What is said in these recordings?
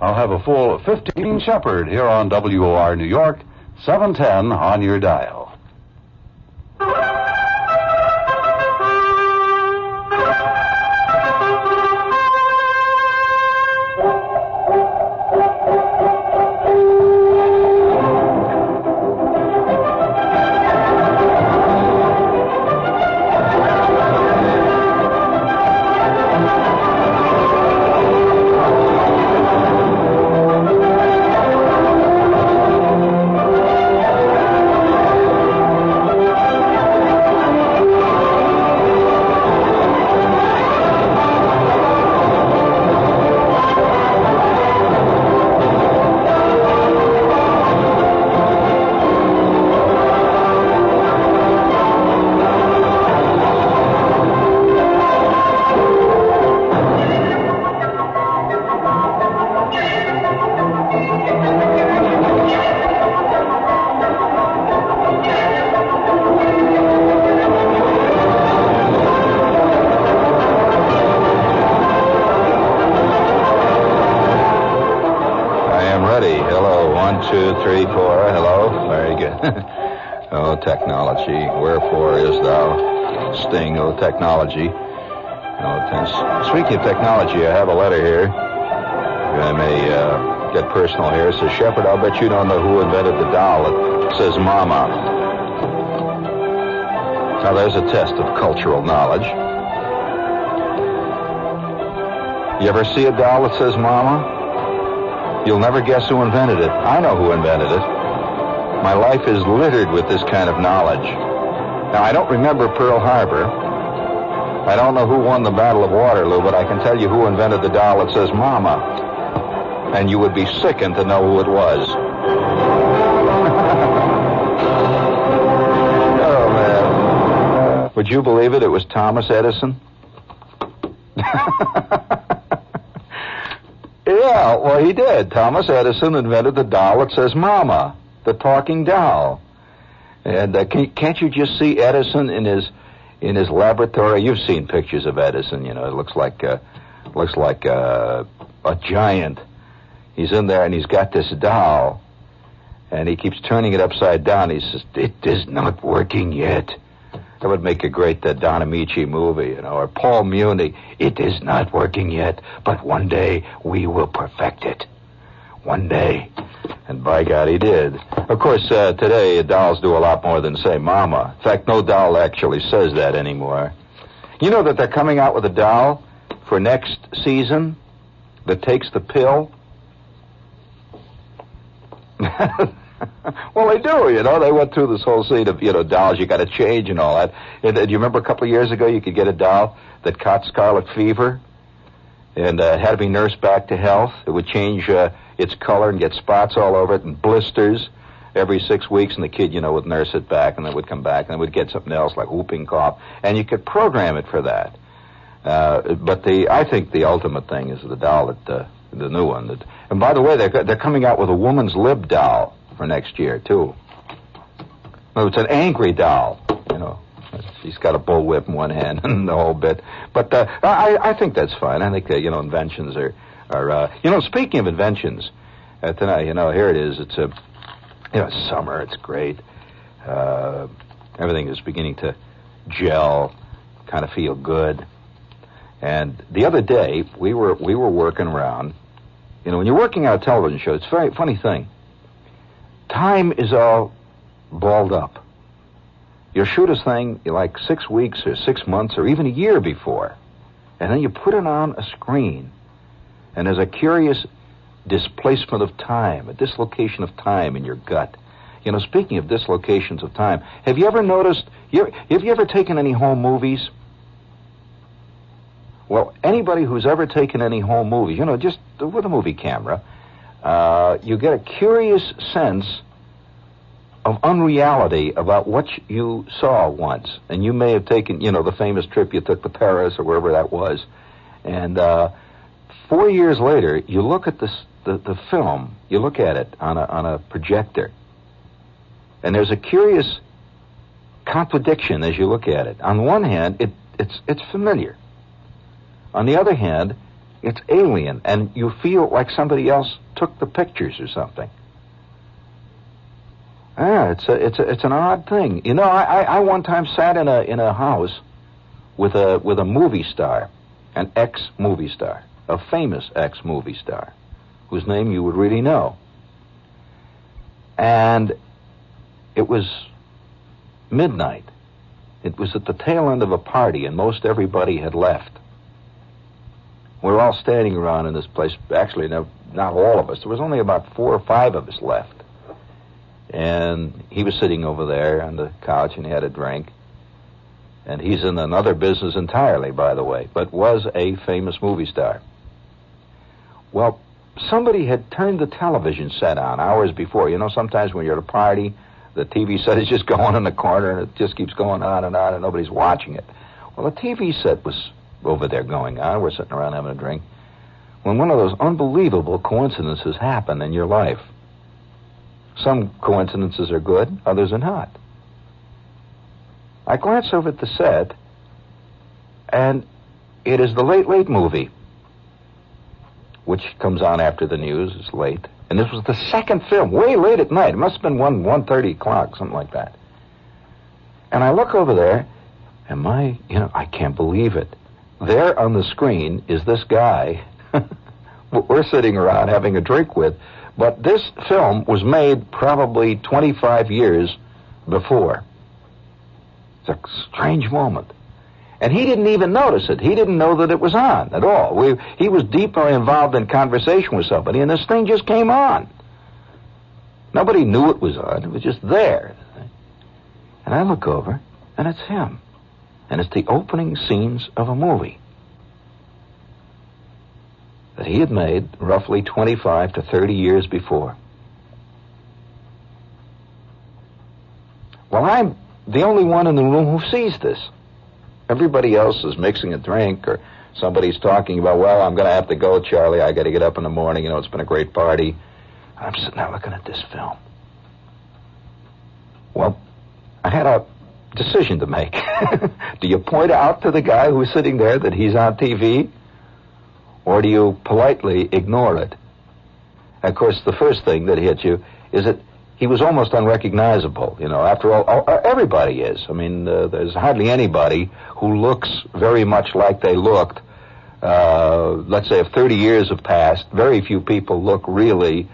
I'll have a full 15 Shepherd here on WOR New York, 710 on your dial. Personal here. It says, Shepherd, I'll bet you don't know who invented the doll. It says Mama. Now, there's a test of cultural knowledge. You ever see a doll that says Mama? You'll never guess who invented it. I know who invented it. My life is littered with this kind of knowledge. Now, I don't remember Pearl Harbor. I don't know who won the Battle of Waterloo, but I can tell you who invented the doll that says Mama. And you would be sickened to know who it was. oh, man. Would you believe it? It was Thomas Edison. Yeah, well, he did. Thomas Edison invented the doll that says Mama, the talking doll. And uh, can, can't you just see Edison in his in his laboratory? You've seen pictures of Edison. You know, it looks like uh, looks like uh, a giant. He's in there and he's got this doll, and he keeps turning it upside down. He says, "It is not working yet." That would make a great uh, Don Ameche movie, you know, or Paul Muni. It is not working yet, but one day we will perfect it. One day. And by God, he did. Of course, uh, today dolls do a lot more than say mama. In fact, no doll actually says that anymore. You know that they're coming out with a doll for next season that takes the pill? well, they do, you know. They went through this whole scene of, you know, dolls you got to change and all that. And, uh, do you remember a couple of years ago you could get a doll that caught scarlet fever and uh, had to be nursed back to health? It would change uh, its color and get spots all over it and blisters every six weeks, and the kid, you know, would nurse it back, and then would come back, and then would get something else like whooping cough, and you could program it for that. Uh, but the, I think the ultimate thing is the doll that, uh, the new one. That, and by the way, they're they're coming out with a woman's lib doll for next year too. Oh, it's an angry doll. You know, she's got a bullwhip in one hand and the whole bit. But uh, I, I think that's fine. I think that you know inventions are are uh, you know speaking of inventions, uh, tonight you know here it is. It's a you know summer. It's great. Uh, everything is beginning to gel, kind of feel good. And the other day we were we were working around. You know, when you're working on a television show, it's a very funny thing. Time is all balled up. You shoot a thing like six weeks or six months or even a year before, and then you put it on a screen, and there's a curious displacement of time, a dislocation of time in your gut. You know, speaking of dislocations of time, have you ever noticed? You, have you ever taken any home movies? Well, anybody who's ever taken any home movies, you know, just with a movie camera, uh, you get a curious sense of unreality about what you saw once. And you may have taken, you know, the famous trip you took to Paris or wherever that was. And uh, four years later, you look at this, the, the film, you look at it on a, on a projector, and there's a curious contradiction as you look at it. On one hand, it, it's, it's familiar. On the other hand, it's alien, and you feel like somebody else took the pictures or something. Yeah, it's a, it's a, it's an odd thing. You know, I, I, I one time sat in a in a house with a with a movie star, an ex movie star, a famous ex movie star, whose name you would really know. And it was midnight. It was at the tail end of a party, and most everybody had left. We were all standing around in this place. Actually, no, not all of us. There was only about four or five of us left. And he was sitting over there on the couch and he had a drink. And he's in another business entirely, by the way, but was a famous movie star. Well, somebody had turned the television set on hours before. You know, sometimes when you're at a party, the TV set is just going in the corner and it just keeps going on and on and nobody's watching it. Well, the TV set was over there going on. We're sitting around having a drink. When one of those unbelievable coincidences happen in your life, some coincidences are good, others are not. I glance over at the set, and it is the Late Late movie, which comes on after the news. It's late. And this was the second film, way late at night. It must have been 1, 1.30 o'clock, something like that. And I look over there, and my, you know, I can't believe it. There on the screen is this guy we're sitting around having a drink with but this film was made probably 25 years before. It's a strange moment. And he didn't even notice it. He didn't know that it was on at all. We, he was deeply involved in conversation with somebody, and this thing just came on. Nobody knew it was on. It was just there. And I look over, and it's him. And it's the opening scenes of a movie that he had made roughly 25 to 30 years before. Well, I'm the only one in the room who sees this. Everybody else is mixing a drink or somebody's talking about, well, I'm going to have to go, Charlie. I got to get up in the morning. You know, it's been a great party. I'm sitting there looking at this film. Well, I had a decision to make. Do you point out to the guy who's sitting there that he's on TV? or do you politely ignore it? Of course, the first thing that hits you is that he was almost unrecognizable. You know, after all, everybody is. I mean, uh, there's hardly anybody who looks very much like they looked. Uh, let's say if 30 years have passed, very few people look really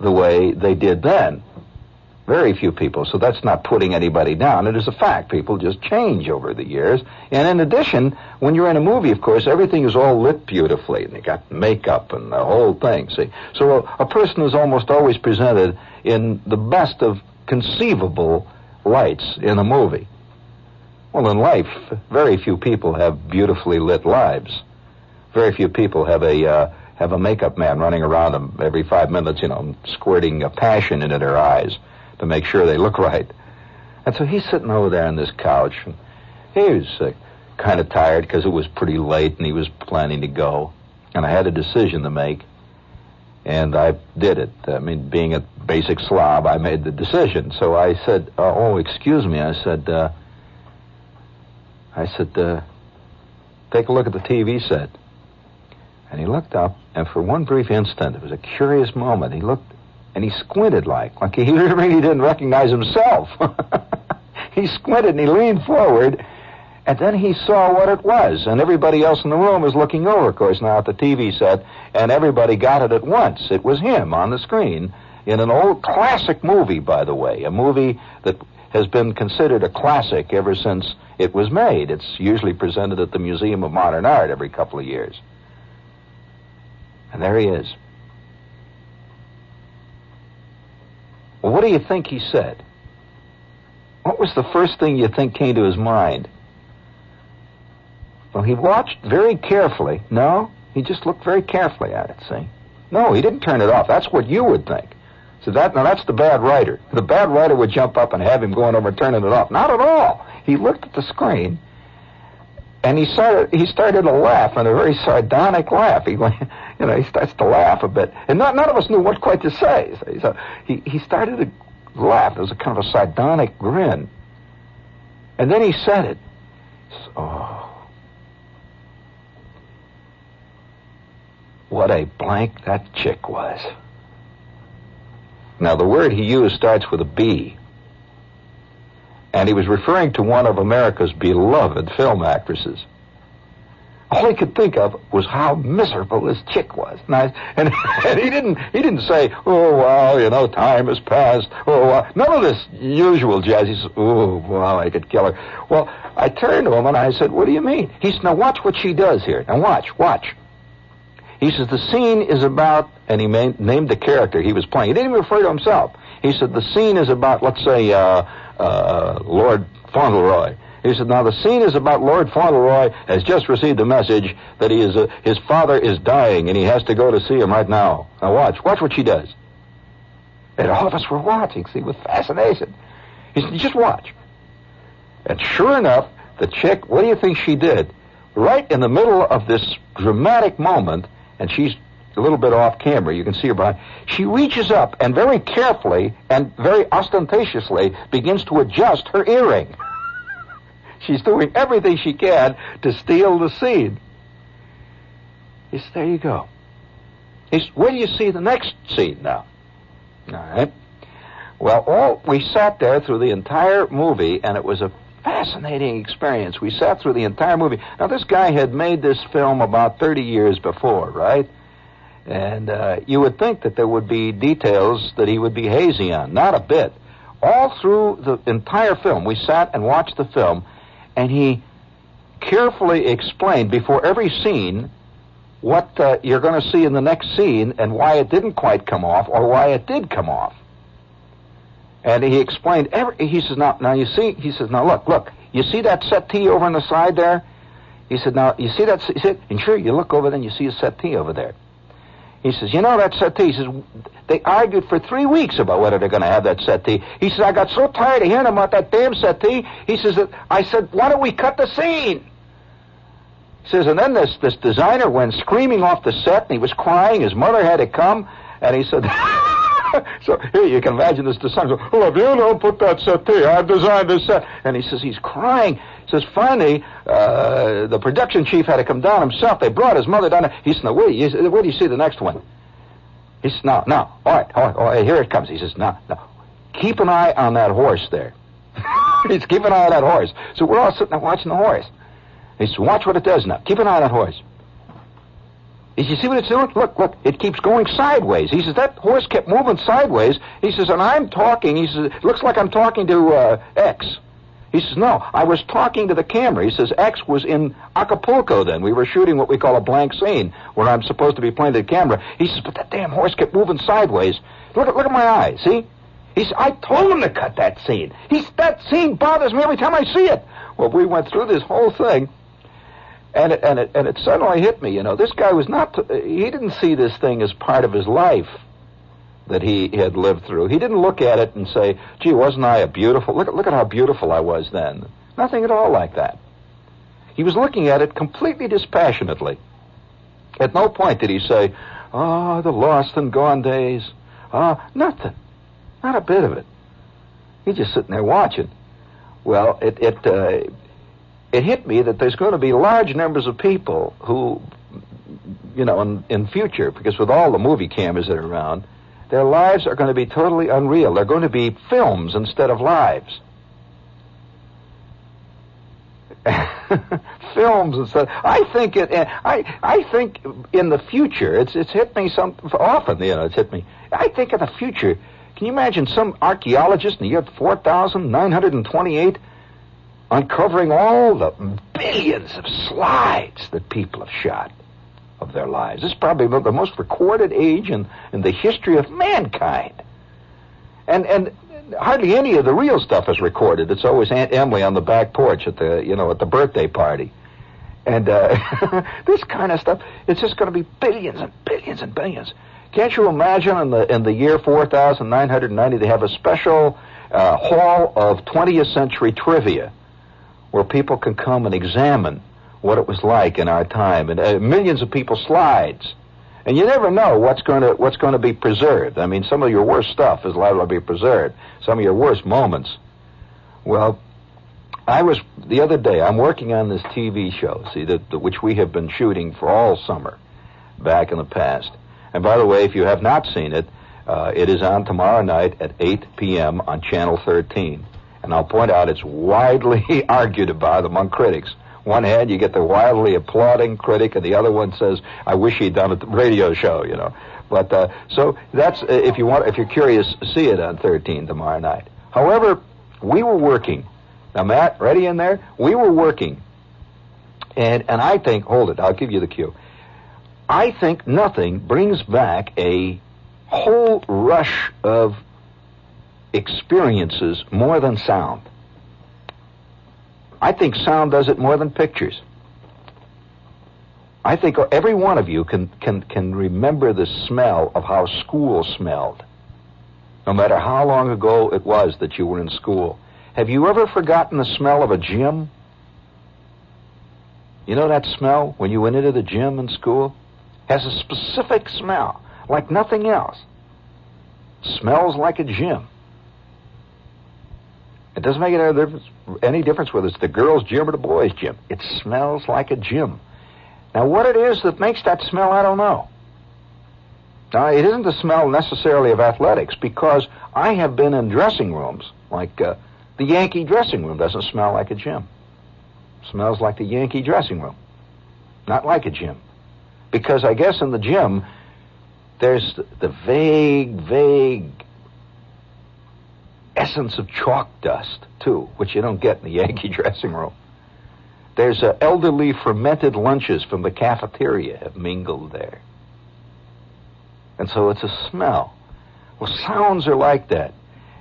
the way they did then. Very few people. So that's not putting anybody down. It is a fact. People just change over the years. And in addition, when you're in a movie, of course, everything is all lit beautifully. And they got makeup and the whole thing, see. So a, a person is almost always presented in the best of conceivable lights in a movie. Well, in life, very few people have beautifully lit lives. Very few people have a uh, have a makeup man running around them every five minutes, you know, squirting a passion into their eyes to make sure they look right. And so he's sitting over there on this couch, and he was uh, kind of tired because it was pretty late, and he was planning to go. And I had a decision to make. And I did it. I mean, being a basic slob, I made the decision. So I said, uh, "Oh, excuse me." I said, uh, "I said, uh, take a look at the TV set." And he looked up, and for one brief instant, it was a curious moment. He looked, and he squinted like, like he really didn't recognize himself. he squinted and he leaned forward, and then he saw what it was. And everybody else in the room was looking over, of course, now at the TV set, and everybody got it at once. It was him on the screen in an old classic movie, by the way, a movie that has been considered a classic ever since it was made. It's usually presented at the Museum of Modern Art every couple of years. And there he is. Well, what do you think he said? What was the first thing you think came to his mind? Well, he watched very carefully. No, he just looked very carefully at it, see? No, he didn't turn it off. That's what you would think. So that now that's the bad writer. The bad writer would jump up and have him going over turning it off. Not at all. He looked at the screen and he started he started to laugh and a very sardonic laugh. He went, you know, he starts to laugh a bit, and not, none of us knew what quite to say. So he he started to laugh. It was a kind of a sardonic grin, and then he said it. Oh, what a blank that chick was. Now the word he used starts with a B and he was referring to one of America's beloved film actresses. All he could think of was how miserable this chick was. And, I, and, and he didn't he didn't say, "Oh well, you know, time has passed." Oh, uh, none of this usual jazz. He said, "Oh well, I could kill her." Well, I turned to him and I said, "What do you mean?" He said, "Now watch what she does here. Now watch, watch." He says the scene is about, and he named the character he was playing. He didn't even refer to himself. He said the scene is about, let's say, uh, uh, Lord Fauntleroy. He said, now the scene is about Lord Fauntleroy has just received a message that he is, uh, his father is dying and he has to go to see him right now. Now watch, watch what she does. And all of us were watching, see, with fascination. He said, just watch. And sure enough, the chick, what do you think she did? Right in the middle of this dramatic moment, and she's a little bit off camera. You can see her behind. She reaches up and very carefully and very ostentatiously begins to adjust her earring. She's doing everything she can to steal the. He says, there you go. Says, where do you see the next scene now? All right. Well, all we sat there through the entire movie, and it was a fascinating experience. We sat through the entire movie. Now, this guy had made this film about 30 years before, right? And uh, you would think that there would be details that he would be hazy on. Not a bit. All through the entire film, we sat and watched the film, and he carefully explained before every scene what uh, you're going to see in the next scene and why it didn't quite come off or why it did come off. And he explained every. He says, "Now, now you see." He says, "Now look, look. You see that settee over on the side there?" He said, "Now you see that." He said, "And sure, you look over there and you see a settee over there." He says, you know that settee? He says, they argued for three weeks about whether they're going to have that settee. He says, I got so tired of hearing about that damn settee. He says, I said, why don't we cut the scene? He says, and then this, this designer went screaming off the set, and he was crying. His mother had to come, and he said, so here you can imagine this designer. Well, if you don't put that settee, I've designed this set. And he says, he's crying says finally uh, the production chief had to come down himself. They brought his mother down. He said, "Now do you, where do you see the next one?" He says, "Now, now, all right, all right, all right, here it comes." He says, "Now, now, keep an eye on that horse there." He's keep an eye on that horse. So we're all sitting there watching the horse. He says, "Watch what it does now. Keep an eye on that horse." He says, "You see what it's doing? Look, look, it keeps going sideways." He says, "That horse kept moving sideways." He says, "And I'm talking." He says, looks like I'm talking to uh, X." He says, no, I was talking to the camera. He says, X was in Acapulco then. We were shooting what we call a blank scene, where I'm supposed to be playing the camera. He says, but that damn horse kept moving sideways. Look at, look at my eyes, see? He says, I told him to cut that scene. He's, that scene bothers me every time I see it. Well, we went through this whole thing, and it, and it, and it suddenly hit me, you know, this guy was not, he didn't see this thing as part of his life that he had lived through. He didn't look at it and say, gee, wasn't I a beautiful, look, look at how beautiful I was then. Nothing at all like that. He was looking at it completely dispassionately. At no point did he say, Oh, the lost and gone days. Ah, nothing. Not a bit of it. He's just sitting there watching. Well, it it uh, it hit me that there's going to be large numbers of people who, you know, in, in future, because with all the movie cameras that are around, their lives are going to be totally unreal. They're going to be films instead of lives. films instead. I think it. Eh, I I think in the future, it's it's hit me some often. You know, it's hit me. I think in the future, can you imagine some archaeologist in the year four thousand nine hundred and twenty-eight uncovering all the billions of slides that people have shot of their lives? This is probably the most recorded age in in the history of mankind. And and hardly any of the real stuff is recorded. It's always Aunt Emily on the back porch at the you know at the birthday party, and uh, this kind of stuff. It's just going to be billions and billions and billions. Can't you imagine in the in the year four thousand nine hundred ninety they have a special uh, hall of 20th century trivia where people can come and examine what it was like in our time and uh, millions of people slides and you never know what's going to what's going to be preserved. I mean, some of your worst stuff is liable to be preserved. Some of your worst moments. Well, I was the other day. I'm working on this TV show, see, which we have been shooting for all summer, back in the past. And by the way, if you have not seen it, uh, it is on tomorrow night at 8 p.m. on Channel 13. And I'll point out it's widely argued about among critics one hand you get the wildly applauding critic, and the other one says, "I wish he'd done a radio show," you know. But uh, so that's uh, if you want, if you're curious, see it on 13 tomorrow night. However, we were working. Now, Matt, ready in there? We were working, and and I think, hold it, I'll give you the cue. I think nothing brings back a whole rush of experiences more than sound. I think sound does it more than pictures. I think every one of you can, can, can remember the smell of how school smelled, no matter how long ago it was that you were in school. Have you ever forgotten the smell of a gym? You know that smell when you went into the gym in school? Has a specific smell, like nothing else. Smells like a gym. It doesn't make any difference, whether it's the girls' gym or the boys' gym. It smells like a gym. Now, what it is that makes that smell, I don't know. Now, it isn't the smell necessarily of athletics because I have been in dressing rooms like uh, the Yankee dressing room doesn't smell like a gym. It smells like the Yankee dressing room, not like a gym. Because I guess in the gym, there's the vague, vague essence of chalk dust, too, which you don't get in the Yankee dressing room. There's uh, elderly fermented lunches from the cafeteria have mingled there. And so it's a smell. Well, sounds are like that.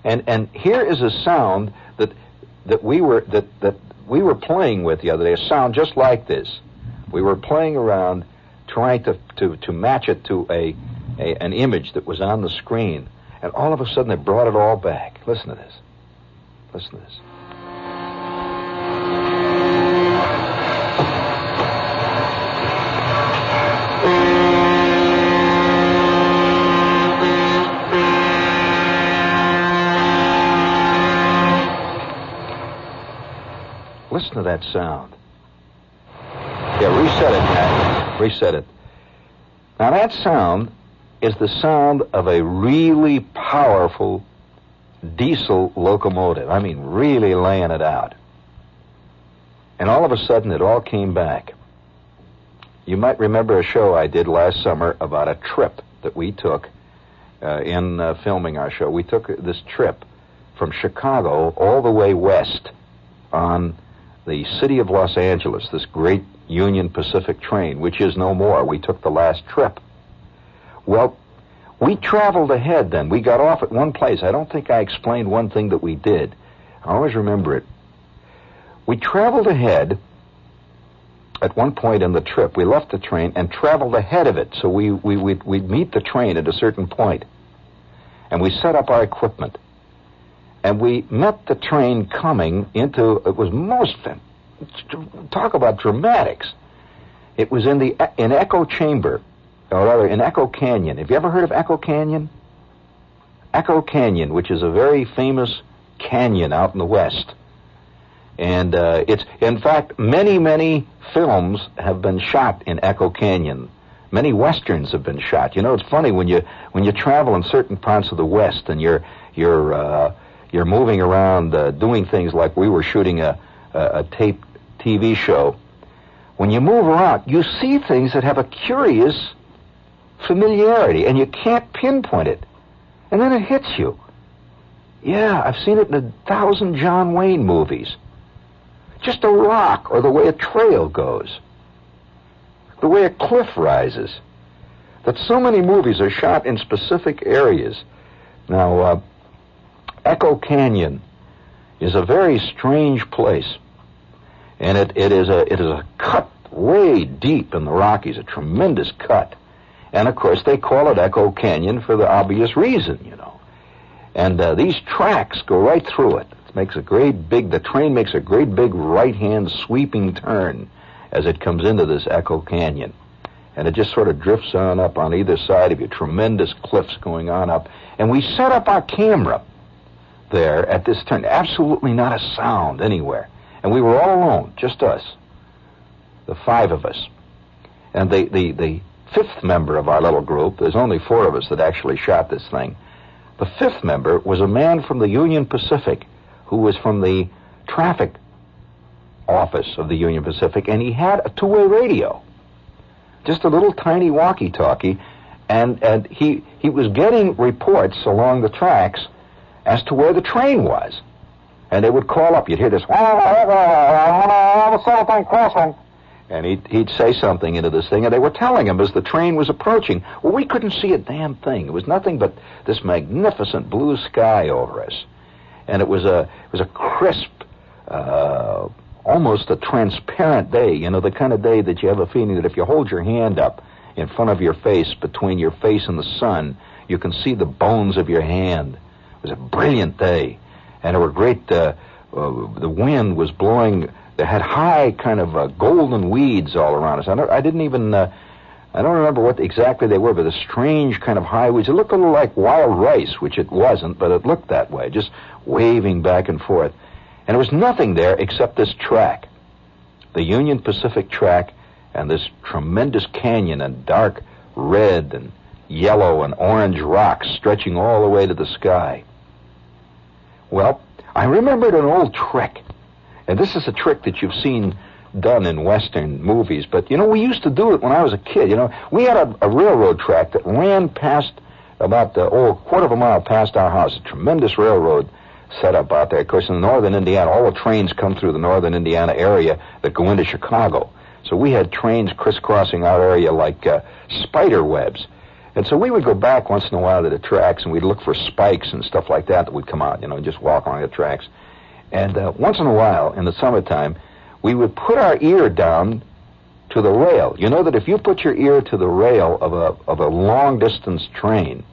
And and here is a sound that that we were that that we were playing with the other day, a sound just like this. We were playing around trying to to, to match it to a, a an image that was on the screen and all of a sudden, they brought it all back. Listen to this. Listen to this. Listen to that sound. Yeah, reset it, Matt. Reset it. Now that sound is the sound of a really powerful diesel locomotive. I mean, really laying it out. And all of a sudden, it all came back. You might remember a show I did last summer about a trip that we took uh, in uh, filming our show. We took this trip from Chicago all the way west on the city of Los Angeles, this great Union Pacific train, which is no more. We took the last trip. Well, we traveled ahead then. We got off at one place. I don't think I explained one thing that we did. I always remember it. We traveled ahead at one point in the trip. We left the train and traveled ahead of it. So we, we, we'd, we'd meet the train at a certain point. And we set up our equipment. And we met the train coming into, it was most, talk about dramatics. It was in the, in echo chamber or rather in Echo Canyon. Have you ever heard of Echo Canyon? Echo Canyon, which is a very famous canyon out in the west. And uh, it's, in fact, many, many films have been shot in Echo Canyon. Many westerns have been shot. You know, it's funny when you when you travel in certain parts of the West and you're you're uh, you're moving around uh, doing things like we were shooting a, a, a tape TV show. When you move around, you see things that have a curious familiarity, and you can't pinpoint it. And then it hits you. Yeah, I've seen it in a thousand John Wayne movies. Just a rock or the way a trail goes. The way a cliff rises. That so many movies are shot in specific areas. Now, uh, Echo Canyon is a very strange place. And it, it is a it is a cut way deep in the Rockies, a tremendous cut. And of course they call it Echo Canyon for the obvious reason, you know. And uh, these tracks go right through it. It makes a great big the train makes a great big right hand sweeping turn as it comes into this Echo Canyon. And it just sort of drifts on up on either side of you, tremendous cliffs going on up. And we set up our camera there at this turn. Absolutely not a sound anywhere. And we were all alone, just us, the five of us. And the, the, the fifth member of our little group, there's only four of us that actually shot this thing. The fifth member was a man from the Union Pacific who was from the traffic office of the Union Pacific, and he had a two-way radio, just a little tiny walkie-talkie, and and he he was getting reports along the tracks as to where the train was, and they would call up. You'd hear this, crossing, and he'd he'd say something into this thing, and they were telling him as the train was approaching. Well, we couldn't see a damn thing. It was nothing but this magnificent blue sky over us, and it was a it was a crisp. Uh, almost a transparent day, you know, the kind of day that you have a feeling that if you hold your hand up in front of your face, between your face and the sun, you can see the bones of your hand. It was a brilliant day, and there were great. Uh, uh, the wind was blowing. They had high kind of uh, golden weeds all around us. I, don't, I didn't even. Uh, I don't remember what exactly they were, but the strange kind of high weeds. It looked a little like wild rice, which it wasn't, but it looked that way, just waving back and forth. And there was nothing there except this track, the Union Pacific track, and this tremendous canyon and dark red and yellow and orange rocks stretching all the way to the sky. Well, I remembered an old trick, and this is a trick that you've seen done in Western movies, but you know, we used to do it when I was a kid. You know, we had a, a railroad track that ran past about, uh, oh, a quarter of a mile past our house, a tremendous railroad set up out there. Of course, in northern Indiana, all the trains come through the northern Indiana area that go into Chicago. So we had trains crisscrossing our area like uh, spider webs. And so we would go back once in a while to the tracks and we'd look for spikes and stuff like that that would come out, you know, and just walk along the tracks. And uh, once in a while, in the summertime, we would put our ear down to the rail. You know that if you put your ear to the rail of a of a long distance train,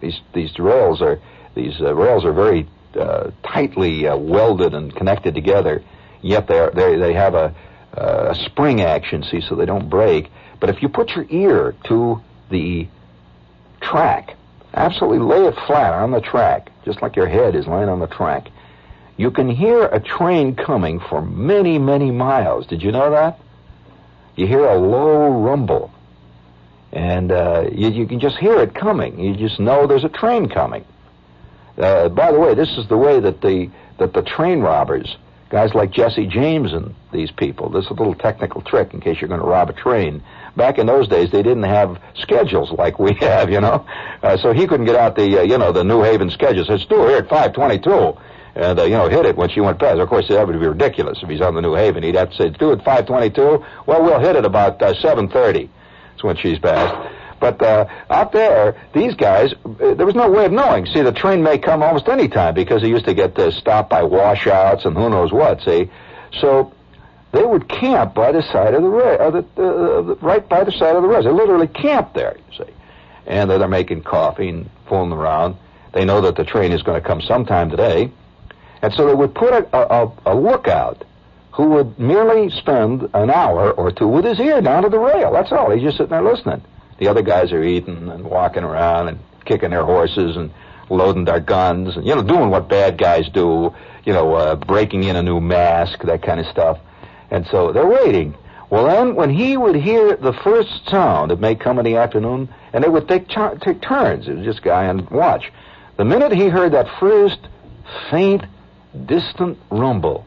these these rails are these uh, rails are very uh, tightly uh, welded and connected together, yet they are, they they have a, a spring action, see, so they don't break. But if you put your ear to the track, absolutely lay it flat on the track, just like your head is laying on the track, you can hear a train coming for many, many miles. Did you know that? You hear a low rumble, and uh, you, you can just hear it coming. You just know there's a train coming. Uh, by the way, this is the way that the that the train robbers, guys like Jesse James and these people, this is a little technical trick in case you're going to rob a train. Back in those days, they didn't have schedules like we have, you know. Uh, so he couldn't get out the, uh, you know, the New Haven schedule. Says, "Stu, here at 522." And, uh, you know, hit it when she went past. Of course, that would be ridiculous if he's on the New Haven. He'd have to say, "Do it 522." Well, we'll hit it about uh, 7:30. That's when she's passed. But uh, out there, these guys, uh, there was no way of knowing. See, the train may come almost any time because they used to get uh, stopped by washouts and who knows what. See, so they would camp by the side of the rail, uh, the, uh, right by the side of the rails. They literally camped there. You see, and they're making coffee and fooling around. They know that the train is going to come sometime today, and so they would put a, a, a lookout who would merely spend an hour or two with his ear down to the rail. That's all. He's just sitting there listening The other guys are eating and walking around and kicking their horses and loading their guns and, you know, doing what bad guys do, you know, uh, breaking in a new mask, that kind of stuff. And so they're waiting. Well, then, when he would hear the first sound, it may come in the afternoon, and they would take, take turns. It was just guy and watch. The minute he heard that first faint, distant rumble,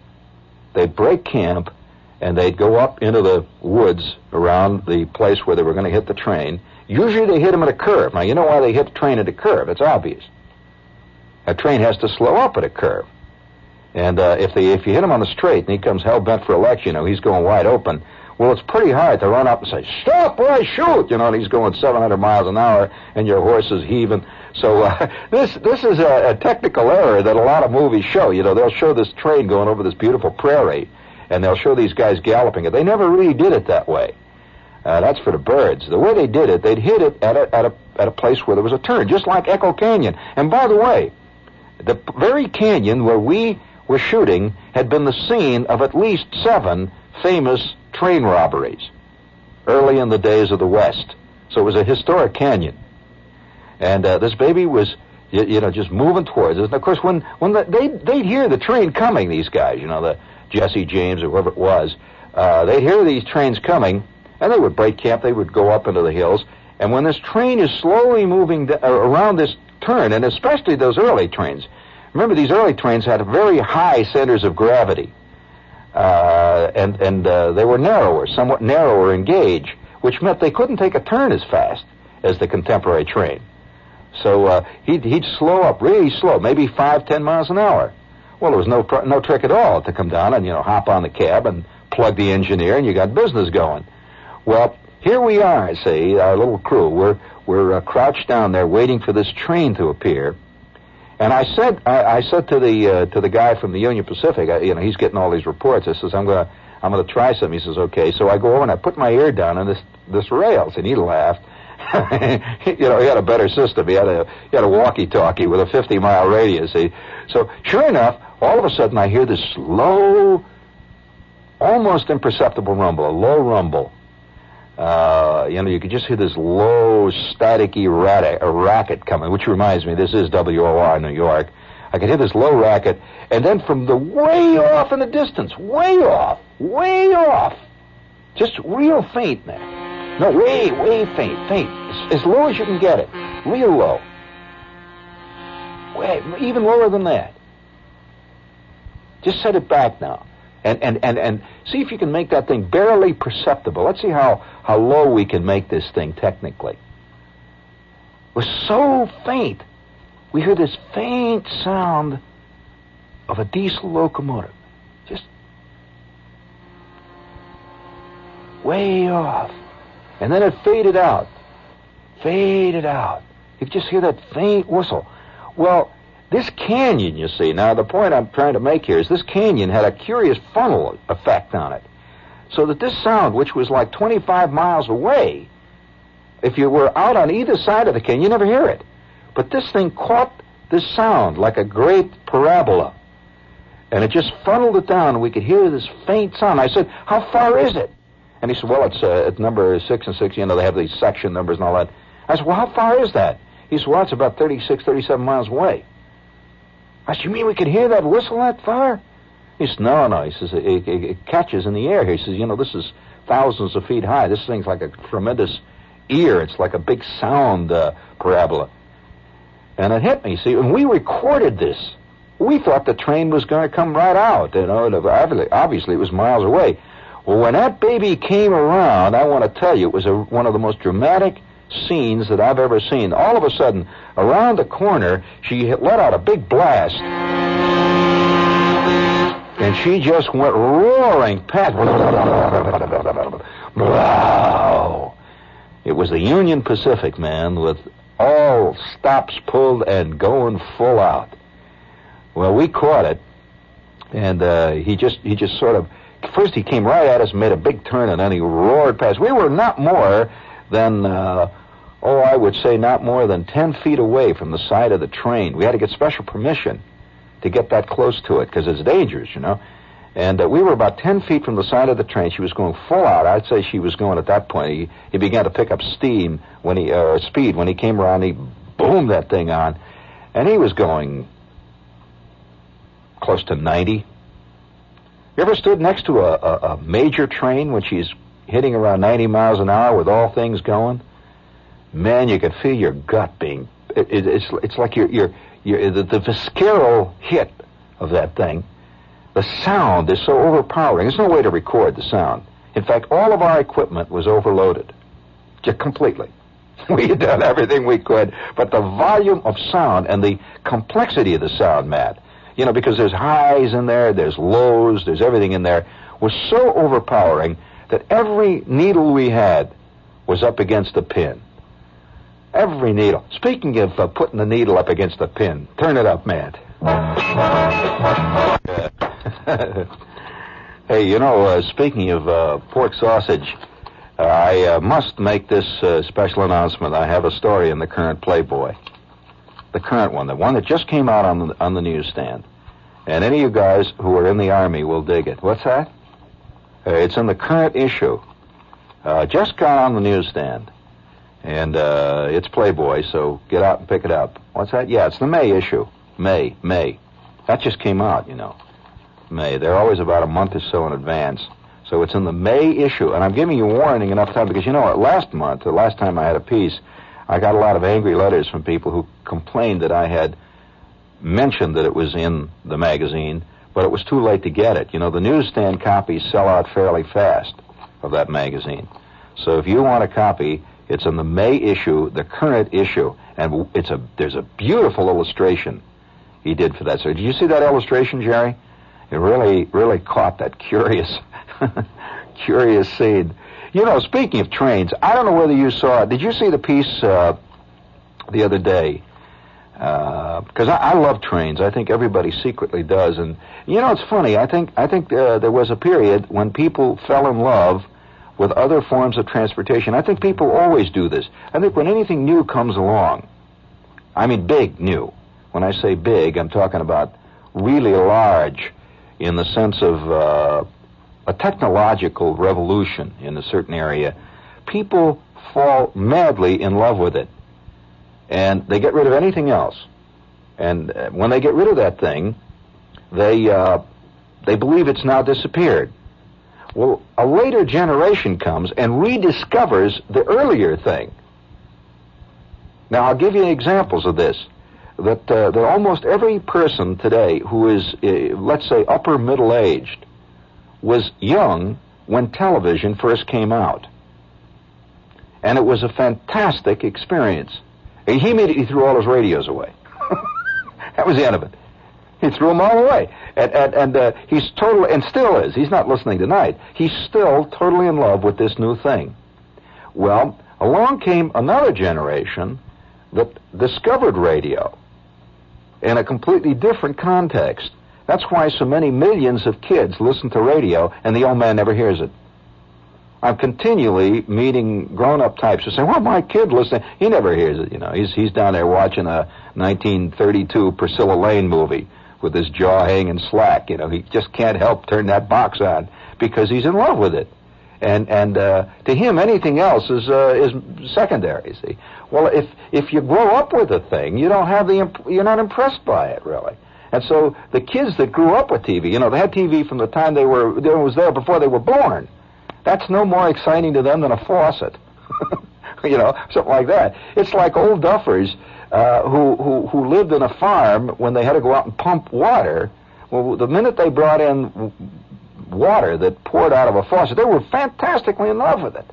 they'd break camp and they'd go up into the woods around the place where they were going to hit the train. Usually they hit them at a curve. Now, you know why they hit the train at a curve. It's obvious. A train has to slow up at a curve. And uh, if they if you hit him on the straight and he comes hell bent for a lecture, you know, he's going wide open. Well, it's pretty hard to run up and say, "Stop or I shoot!" You know, and he's going 700 miles an hour, and your horse is heaving. So uh, this this is a, a technical error that a lot of movies show. You know, they'll show this train going over this beautiful prairie, and they'll show these guys galloping it. They never really did it that way. Uh, that's for the birds. The way they did it, they'd hit it at a, at a at a place where there was a turn, just like Echo Canyon. And by the way, the very canyon where we were shooting had been the scene of at least seven famous train robberies early in the days of the West. So it was a historic canyon. And uh, this baby was, you, you, know, just moving towards us. And of course, when when the, they they'd hear the train coming, these guys, you know, the Jesse James or whoever it was, uh, they'd hear these trains coming, and they would break camp. They would go up into the hills. And when this train is slowly moving around this turn, and especially those early trains, remember these early trains had very high centers of gravity, uh, and and uh, they were narrower, somewhat narrower in gauge, which meant they couldn't take a turn as fast as the contemporary train. So uh, he'd, he'd slow up really slow, maybe five, ten miles an hour. Well, there was no no trick at all to come down and you know hop on the cab and plug the engineer, and you got business going. Well, here we are, see, our little crew. We're we're uh, crouched down there waiting for this train to appear. And I said I, I said to the uh, to the guy from the Union Pacific, I, you know, he's getting all these reports. I says I'm gonna I'm gonna try some. He says okay. So I go over and I put my ear down on this this rails, and he laughed. you know, he had a better system. He had a he had a walkie-talkie with a 50 mile radius. See? So sure enough, all of a sudden I hear this low, almost imperceptible rumble, a low rumble. Uh, you know, you could just hear this low, staticky racket, racket coming, which reminds me, this is WOR New York. I could hear this low racket, and then from the way off in the distance, way off, way off, just real faint, man no, way, way faint, faint. As, as low as you can get it. Real low. Way, even lower than that. Just set it back now. And, and, and, and see if you can make that thing barely perceptible. Let's see how, how low we can make this thing technically. It was so faint. We hear this faint sound of a diesel locomotive. Just way off. And then it faded out. Faded out. You could just hear that faint whistle. Well, this canyon, you see, now the point I'm trying to make here is this canyon had a curious funnel effect on it. So that this sound, which was like 25 miles away, if you were out on either side of the canyon, you never hear it. But this thing caught this sound like a great parabola. And it just funneled it down, and we could hear this faint sound. I said, How far is it? And he said, well, it's, uh, it's number six and six. You know, they have these section numbers and all that. I said, well, how far is that? He said, well, it's about 36, 37 miles away. I said, you mean we could hear that whistle that far? He said, no, no. He says, it, it, it catches in the air. He says, you know, this is thousands of feet high. This thing's like a tremendous ear. It's like a big sound uh, parabola. And it hit me. See, and we recorded this. We thought the train was going to come right out. You know, obviously it was miles away. Well, when that baby came around, I want to tell you, it was a, one of the most dramatic scenes that I've ever seen. All of a sudden, around the corner, she let out a big blast. And she just went roaring past. Wow. It was the Union Pacific, man, with all stops pulled and going full out. Well, we caught it, and uh, he just he just sort of first he came right at us, made a big turn, and then he roared past. We were not more than, uh, oh, I would say not more than 10 feet away from the side of the train. We had to get special permission to get that close to it because it's dangerous, you know. And uh, we were about 10 feet from the side of the train. She was going full out. I'd say she was going at that point. He, he began to pick up steam when he, uh, speed. When he came around, he boomed that thing on. And he was going close to 90. You ever stood next to a, a, a major train when she's hitting around 90 miles an hour with all things going? Man, you could feel your gut being. It, it, it's it's like your your your the, the visceral hit of that thing. The sound is so overpowering. There's no way to record the sound. In fact, all of our equipment was overloaded, just completely. We had done everything we could, but the volume of sound and the complexity of the sound, Matt, you know, because there's highs in there, there's lows, there's everything in there, was so overpowering that every needle we had was up against the pin. Every needle. Speaking of uh, putting the needle up against the pin, turn it up, Matt. hey, you know, uh, speaking of uh, pork sausage, uh, I uh, must make this uh, special announcement. I have a story in the current Playboy, the current one, the one that just came out on the on the newsstand, and any of you guys who are in the army will dig it. What's that? Uh, it's in the current issue. Uh, just got on the newsstand, and uh, it's Playboy. So get out and pick it up. What's that? Yeah, it's the May issue. May, May. That just came out, you know. May. They're always about a month or so in advance. So it's in the May issue, and I'm giving you warning enough time because you know? Last month, the last time I had a piece, I got a lot of angry letters from people who complained that I had mentioned that it was in the magazine, but it was too late to get it. You know, the newsstand copies sell out fairly fast of that magazine. So if you want a copy, it's in the May issue, the current issue, and it's a there's a beautiful illustration he did for that. So did you see that illustration, Jerry? It really, really caught that curious, curious scene. You know, speaking of trains, I don't know whether you saw it. Did you see the piece uh, the other day? Because uh, I, I love trains. I think everybody secretly does. And you know, it's funny. I think I think uh, there was a period when people fell in love with other forms of transportation. I think people always do this. I think when anything new comes along, I mean big new. When I say big, I'm talking about really large in the sense of uh, a technological revolution in a certain area, people fall madly in love with it. And they get rid of anything else. And uh, when they get rid of that thing, they, uh, they believe it's now disappeared. Well, a later generation comes and rediscovers the earlier thing. Now, I'll give you examples of this that uh, that almost every person today who is, uh, let's say, upper middle aged, was young when television first came out, and it was a fantastic experience. And he immediately threw all his radios away. that was the end of it. He threw them all away, and and, and uh, he's totally and still is. He's not listening tonight. He's still totally in love with this new thing. Well, along came another generation that discovered radio in a completely different context. That's why so many millions of kids listen to radio and the old man never hears it. I'm continually meeting grown-up types who say, "Well, my kid listening, he never hears it." You know, he's he's down there watching a 1932 Priscilla Lane movie with his jaw hanging slack. You know, he just can't help turn that box on because he's in love with it, and and uh, to him, anything else is uh, is secondary. See, well, if if you grow up with a thing, you don't have the imp- you're not impressed by it really. And so the kids that grew up with TV, you know, they had TV from the time they were it was there before they were born. That's no more exciting to them than a faucet. you know, something like that. It's like old duffers uh, who, who who lived in a farm when they had to go out and pump water. Well, the minute they brought in water that poured out of a faucet, they were fantastically in love with it.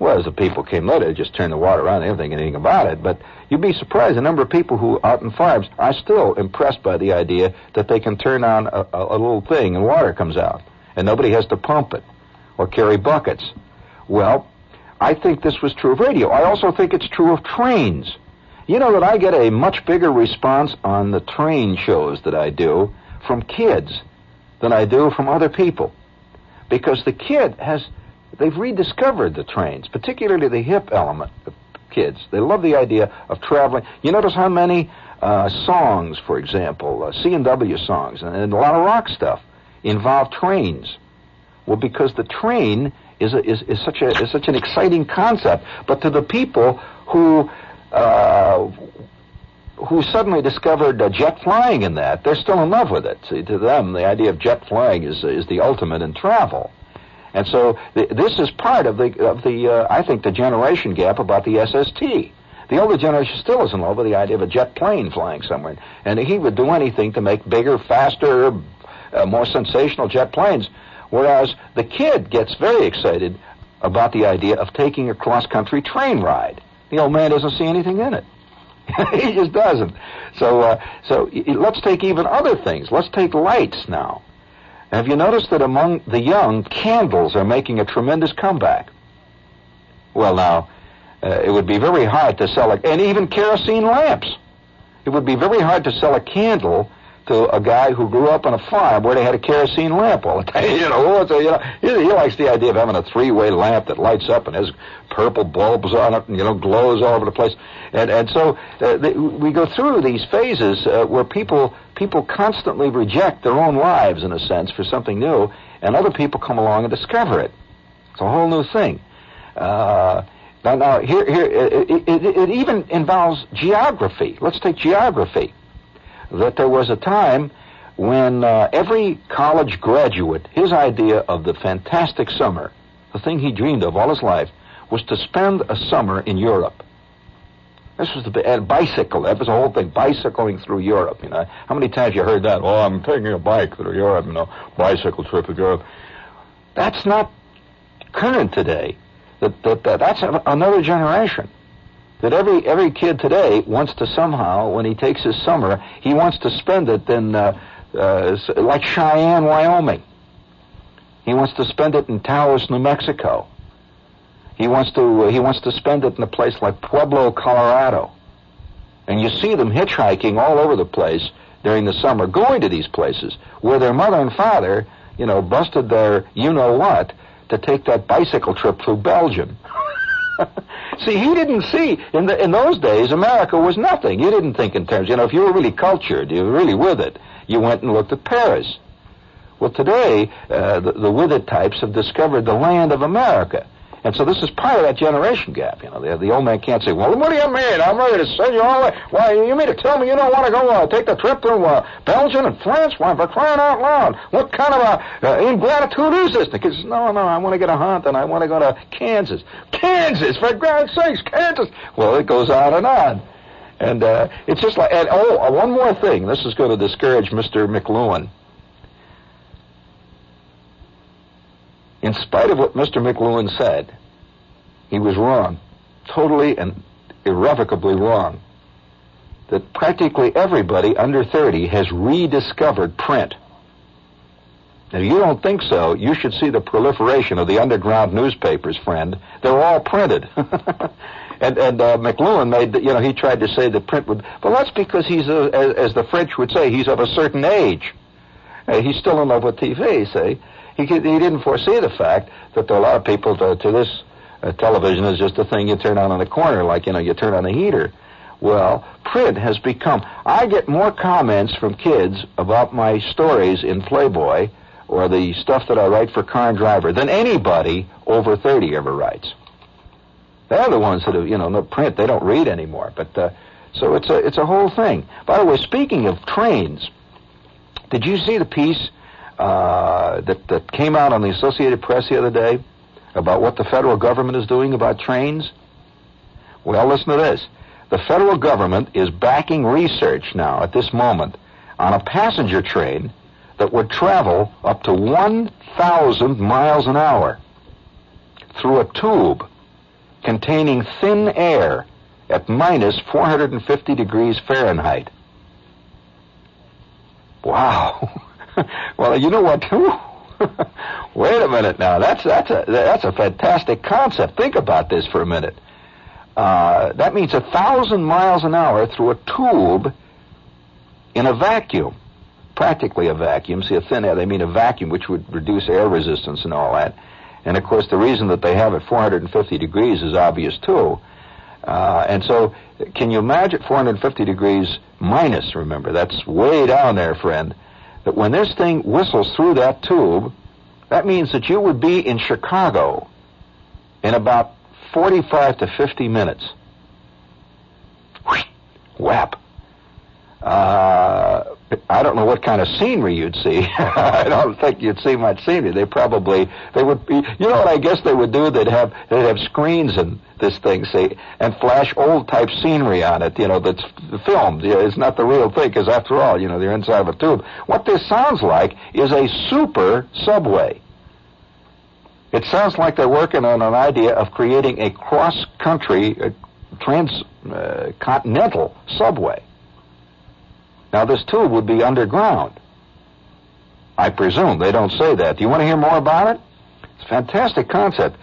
Well, as the people came later, they just turned the water on. They didn't think anything about it. But you'd be surprised the number of people who out in farms are still impressed by the idea that they can turn on a, a, a little thing and water comes out, and nobody has to pump it or carry buckets. Well, I think this was true of radio. I also think it's true of trains. You know that I get a much bigger response on the train shows that I do from kids than I do from other people. Because the kid has they've rediscovered the trains, particularly the hip element of kids. They love the idea of traveling. You notice how many uh, songs, for example, uh, C&W songs, and, and a lot of rock stuff, involve trains? Well, because the train is, a, is, is such a is such an exciting concept, but to the people who uh, who suddenly discovered uh, jet flying in that, they're still in love with it. See, to them, the idea of jet flying is is the ultimate in travel. And so th- this is part of the of the uh, I think the generation gap about the SST. The older generation still is in love with the idea of a jet plane flying somewhere, and he would do anything to make bigger, faster, uh, more sensational jet planes. Whereas the kid gets very excited about the idea of taking a cross-country train ride. The old man doesn't see anything in it. he just doesn't. So, uh, so let's take even other things. Let's take lights now. Have you noticed that among the young, candles are making a tremendous comeback? Well, now, uh, it would be very hard to sell, a, and even kerosene lamps. It would be very hard to sell a candle to a guy who grew up on a farm where they had a kerosene lamp all the time. You know, so, you know he, he likes the idea of having a three-way lamp that lights up and has purple bulbs on it and you know glows all over the place. And and so uh, the, we go through these phases uh, where people people constantly reject their own lives in a sense for something new, and other people come along and discover it. It's a whole new thing. Uh, now, now here, here, it, it, it even involves geography. Let's take geography that there was a time when uh, every college graduate, his idea of the fantastic summer, the thing he dreamed of all his life, was to spend a summer in Europe. This was the bicycle. That was the whole thing, bicycling through Europe. You know, how many times you heard that? Oh, I'm taking a bike through Europe. You know, bicycle trip to Europe. That's not current today. That, that, that that's another generation that every every kid today wants to somehow, when he takes his summer, he wants to spend it in uh, uh, like Cheyenne, Wyoming. He wants to spend it in Taos, New Mexico. He wants to uh, he wants to spend it in a place like Pueblo, Colorado. And you see them hitchhiking all over the place during the summer, going to these places where their mother and father, you know, busted their you know what to take that bicycle trip through Belgium. see, he didn't see in the in those days America was nothing. You didn't think in terms. You know, if you were really cultured, you were really with it. You went and looked at Paris. Well, today uh, the, the with it types have discovered the land of America. And so this is part of that generation gap. You know, the, the old man can't say, "Well, what do you mean? I'm ready to send you all the. Why, you mean to tell me you don't want to go uh, take the trip to uh, Belgium and France? Why, for crying out loud! What kind of a uh, ingratitude is this? Because no, no, I want to get a hunt and I want to go to Kansas. Kansas, for God's sakes, Kansas! Well, it goes on and on. And uh, it's just like, and oh, uh, one more thing. This is going to discourage Mr. McLuhan. In spite of what Mr. McLuhan said, he was wrong, totally and irrevocably wrong. That practically everybody under 30 has rediscovered print. If you don't think so, you should see the proliferation of the underground newspapers, friend. They're all printed. and and uh, McLuhan made, you know, he tried to say that print would, but that's because he's, a, as, as the French would say, he's of a certain age. Uh, he's still in love with TV, see? He, he didn't foresee the fact that there are a lot of people to, to this uh, television is just a thing you turn on in the corner, like, you know, you turn on the heater. Well, print has become. I get more comments from kids about my stories in Playboy or the stuff that I write for Car and Driver than anybody over 30 ever writes. They're the ones that have, you know, no print. They don't read anymore. But uh, so it's a it's a whole thing. By the way, speaking of trains, did you see the piece uh, that, that came out on the Associated Press the other day about what the federal government is doing about trains? Well, listen to this. The federal government is backing research now at this moment on a passenger train that would travel up to 1,000 miles an hour through a tube containing thin air at minus 450 degrees Fahrenheit. Wow. well, you know what? Wait a minute now. That's that's a that's a fantastic concept. Think about this for a minute. Uh, that means a thousand miles an hour through a tube in a vacuum, practically a vacuum. See, a thin air. They mean a vacuum, which would reduce air resistance and all that. And of course, the reason that they have it 450 degrees is obvious too. Uh, and so, can you imagine 450 degrees minus? Remember, that's way down there, friend. That when this thing whistles through that tube, that means that you would be in Chicago in about 45 to 50 minutes. Whap. Uh, I don't know what kind of scenery you'd see. I don't think you'd see much scenery. They probably they would be. You know what I guess they would do? They'd have they'd have screens in this thing, see, and flash old type scenery on it. You know that's filmed. It's not the real thing because after all, you know they're inside of a tube. What this sounds like is a super subway. It sounds like they're working on an idea of creating a cross-country, transcontinental uh, subway. Now, this tube would be underground. I presume. They don't say that. Do you want to hear more about it? It's a fantastic concept.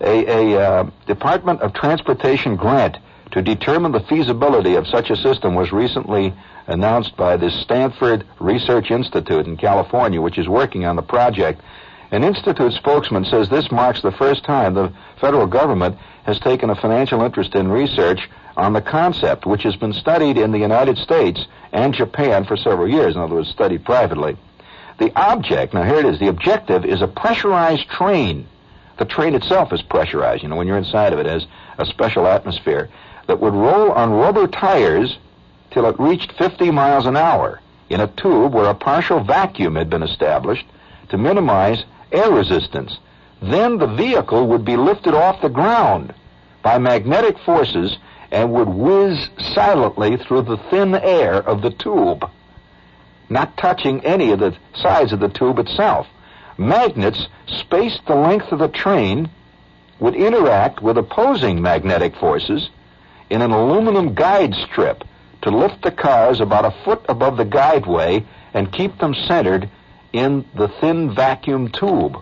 A, a uh, Department of Transportation grant to determine the feasibility of such a system was recently announced by the Stanford Research Institute in California, which is working on the project. An institute spokesman says this marks the first time the federal government has taken a financial interest in research on the concept, which has been studied in the United States and Japan for several years, in other words, studied privately. The object, now here it is, the objective is a pressurized train. The train itself is pressurized, you know, when you're inside of it, it has a special atmosphere that would roll on rubber tires till it reached 50 miles an hour in a tube where a partial vacuum had been established to minimize air resistance. Then the vehicle would be lifted off the ground by magnetic forces and would whiz silently through the thin air of the tube, not touching any of the sides of the tube itself. Magnets spaced the length of the train would interact with opposing magnetic forces in an aluminum guide strip to lift the cars about a foot above the guideway and keep them centered in the thin vacuum tube.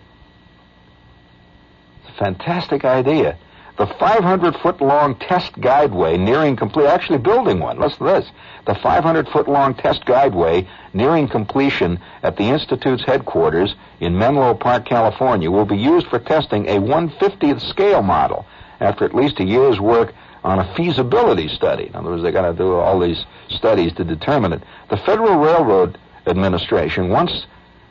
It's a fantastic idea. The 500 foot long test guideway nearing complete, actually building one. Listen to this. The 500 foot long test guideway nearing completion at the Institute's headquarters in Menlo Park, California will be used for testing a 150th scale model after at least a year's work on a feasibility study. In other words, they're going to do all these studies to determine it. The Federal Railroad Administration wants,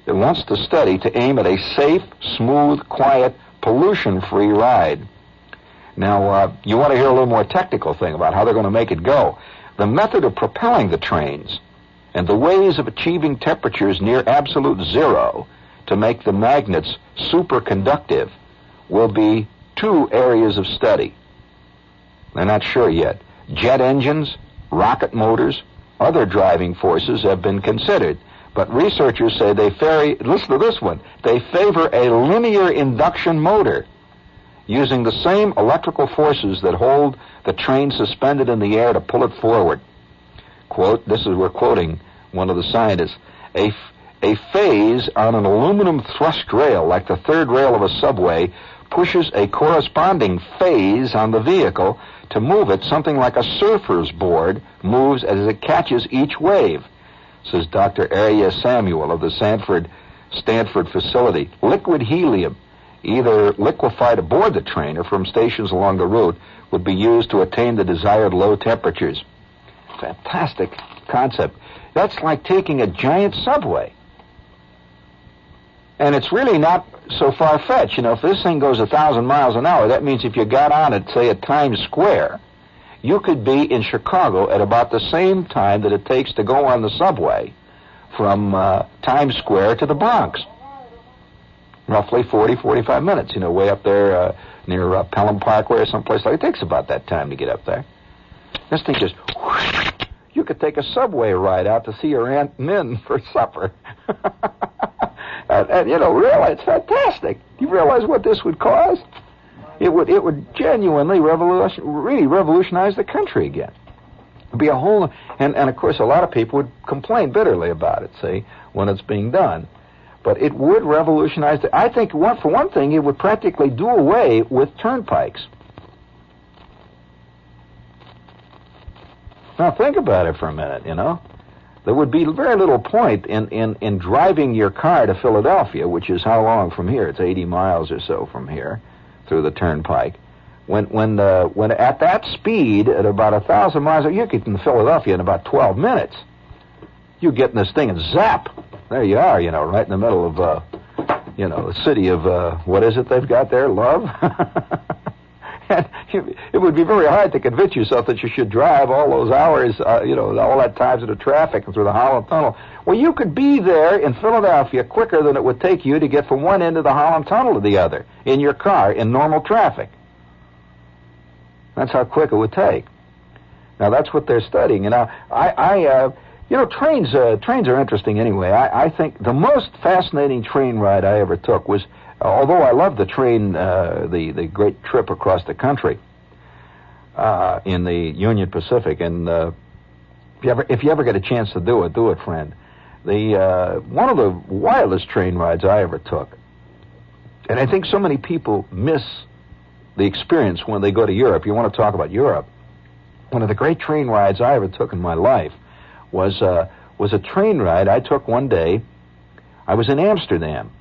wants the study to aim at a safe, smooth, quiet, pollution-free ride. Now, uh, you want to hear a little more technical thing about how they're going to make it go. The method of propelling the trains and the ways of achieving temperatures near absolute zero to make the magnets superconductive will be two areas of study. They're not sure yet. Jet engines, rocket motors, other driving forces have been considered, but researchers say they favor, listen to this one, they favor a linear induction motor using the same electrical forces that hold the train suspended in the air to pull it forward. Quote, this is, we're quoting one of the scientists, a, a phase on an aluminum thrust rail, like the third rail of a subway, pushes a corresponding phase on the vehicle to move it, something like a surfer's board moves as it catches each wave, says Dr. Arya Samuel of the Sanford Stanford facility. Liquid helium either liquefied aboard the train or from stations along the route, would be used to attain the desired low temperatures. Fantastic concept. That's like taking a giant subway. And it's really not so far fetched. You know, if this thing goes a thousand miles an hour, that means if you got on it, say at Times Square, you could be in Chicago at about the same time that it takes to go on the subway from uh, Times Square to the Bronx roughly 40, 45 minutes, you know, way up there uh, near uh, Pelham Parkway or someplace like It takes about that time to get up there. This thing just, whoosh, you could take a subway ride out to see your Aunt Min for supper. and, and, you know, really, it's fantastic. You realize what this would cause? It would, it would genuinely revolution, really revolutionize the country again. Be a whole, and, and of course, a lot of people would complain bitterly about it, see, when it's being done. But it would revolutionize. The, I think, one, for one thing, it would practically do away with turnpikes. Now think about it for a minute. You know, there would be very little point in in in driving your car to Philadelphia, which is how long from here? It's 80 miles or so from here, through the turnpike. When when uh, when at that speed, at about a thousand miles, you get in Philadelphia in about 12 minutes. You get in this thing and zap there you are, you know, right in the middle of, uh, you know, the city of, uh, what is it they've got there? Love? and it would be very hard to convince yourself that you should drive all those hours, uh, you know, all that times the traffic and through the Holland Tunnel. Well, you could be there in Philadelphia quicker than it would take you to get from one end of the Holland Tunnel to the other in your car in normal traffic. That's how quick it would take. Now that's what they're studying. And I, I uh, you know, trains uh, trains are interesting anyway. I, I think the most fascinating train ride I ever took was, uh, although I love the train, uh, the the great trip across the country uh, in the Union Pacific, and uh, if you ever if you ever get a chance to do it, do it, friend. The uh, one of the wildest train rides I ever took, and I think so many people miss the experience when they go to Europe. You want to talk about Europe? One of the great train rides I ever took in my life was uh, was a train ride I took one day. I was in Amsterdam.